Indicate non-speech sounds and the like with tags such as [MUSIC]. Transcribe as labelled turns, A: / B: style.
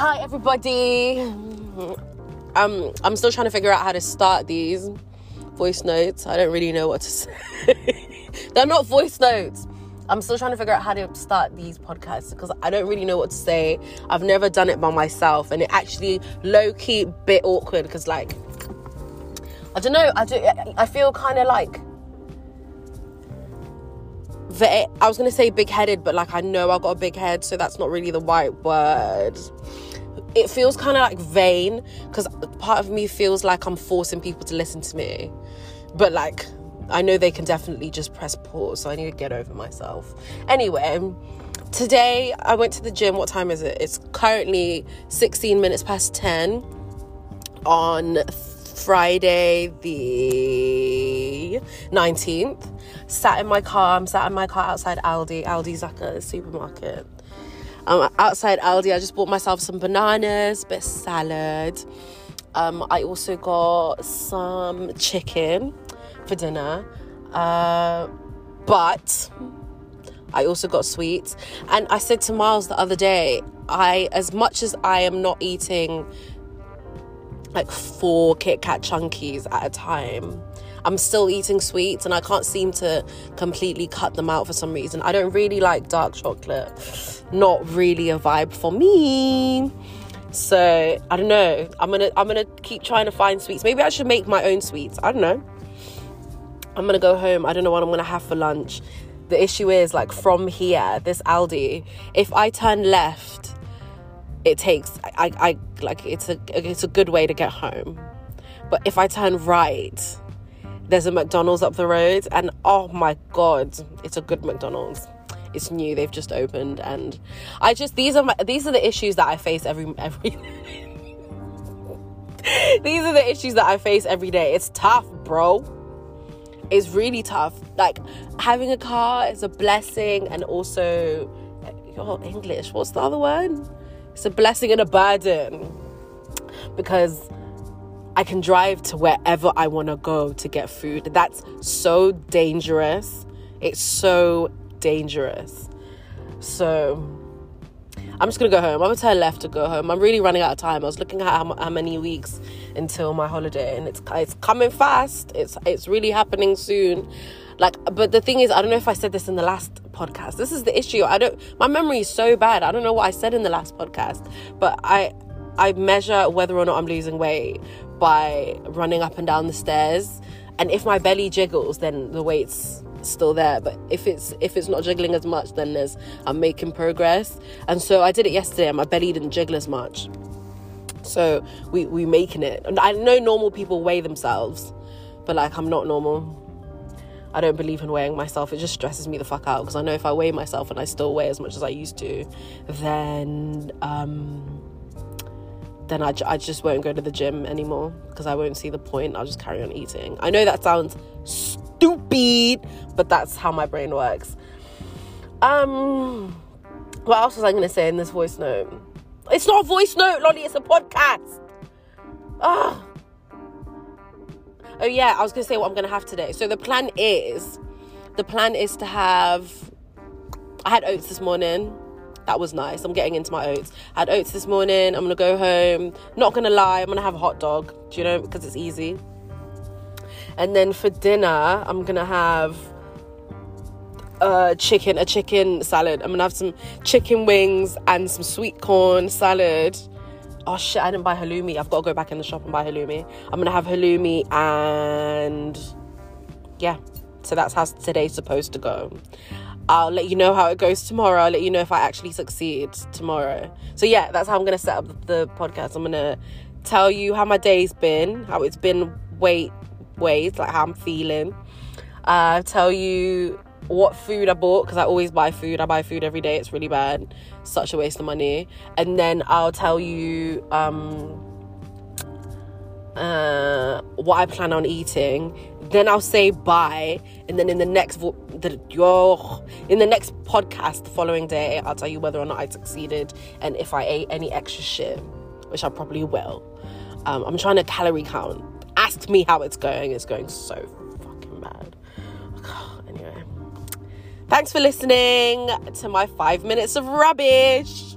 A: Hi, everybody. Um, I'm still trying to figure out how to start these voice notes. I don't really know what to [LAUGHS] say. They're not voice notes. I'm still trying to figure out how to start these podcasts because I don't really know what to say. I've never done it by myself, and it actually low key bit awkward because like I don't know. I do. I feel kind of like I was gonna say big headed, but like I know I've got a big head, so that's not really the right word. It feels kind of like vain because part of me feels like I'm forcing people to listen to me, but like I know they can definitely just press pause, so I need to get over myself. Anyway, today I went to the gym. What time is it? It's currently 16 minutes past 10 on Friday, the 19th. Sat in my car. I'm sat in my car outside Aldi. Aldi's like a supermarket. Um, outside Aldi, I just bought myself some bananas, bit salad. Um, I also got some chicken for dinner. Uh, but I also got sweets. And I said to Miles the other day, I, as much as I am not eating like four Kit Kat chunkies at a time. I'm still eating sweets and I can't seem to completely cut them out for some reason. I don't really like dark chocolate. Not really a vibe for me. So I don't know. I'm gonna I'm gonna keep trying to find sweets. Maybe I should make my own sweets. I don't know. I'm gonna go home. I don't know what I'm gonna have for lunch. The issue is like from here, this Aldi, if I turn left it takes I, I like it's a it's a good way to get home. But if i turn right there's a mcdonald's up the road and oh my god it's a good mcdonald's. It's new they've just opened and i just these are my these are the issues that i face every every [LAUGHS] these are the issues that i face every day. It's tough bro. It's really tough. Like having a car is a blessing and also eh, your english what's the other word it's a blessing and a burden because I can drive to wherever I want to go to get food. That's so dangerous. It's so dangerous. So I'm just gonna go home. I'm gonna turn left to go home. I'm really running out of time. I was looking at how, how many weeks until my holiday, and it's it's coming fast. It's it's really happening soon. Like, but the thing is, I don't know if I said this in the last podcast. This is the issue. I don't. My memory is so bad. I don't know what I said in the last podcast, but I I measure whether or not I'm losing weight by running up and down the stairs. And if my belly jiggles, then the weight's still there. But if it's if it's not jiggling as much, then there's I'm making progress. And so I did it yesterday, and my belly didn't jiggle as much. So we we making it. And I know normal people weigh themselves, but like I'm not normal. I don't believe in weighing myself. It just stresses me the fuck out because I know if I weigh myself and I still weigh as much as I used to, then um, then I, I just won't go to the gym anymore because I won't see the point. I'll just carry on eating. I know that sounds stupid, but that's how my brain works. Um, what else was I going to say in this voice note? It's not a voice note, Lolly. It's a podcast. Ah. Oh yeah, I was gonna say what I'm gonna have today. So the plan is, the plan is to have. I had oats this morning. That was nice. I'm getting into my oats. I had oats this morning. I'm gonna go home. Not gonna lie, I'm gonna have a hot dog. Do you know because it's easy. And then for dinner, I'm gonna have a chicken, a chicken salad. I'm gonna have some chicken wings and some sweet corn salad oh shit, I didn't buy halloumi. I've got to go back in the shop and buy halloumi. I'm gonna have halloumi and yeah. So that's how today's supposed to go. I'll let you know how it goes tomorrow. I'll let you know if I actually succeed tomorrow. So yeah, that's how I'm gonna set up the podcast. I'm gonna tell you how my day's been, how it's been weight ways, like how I'm feeling. Uh, tell you what food I bought because I always buy food. I buy food every day. It's really bad. Such a waste of money. And then I'll tell you um, uh, what I plan on eating. Then I'll say bye. And then in the next vo- the, in the next podcast the following day, I'll tell you whether or not I succeeded and if I ate any extra shit, which I probably will. Um, I'm trying to calorie count. Ask me how it's going. It's going so fucking bad. [SIGHS] Anyway. Thanks for listening to my five minutes of rubbish.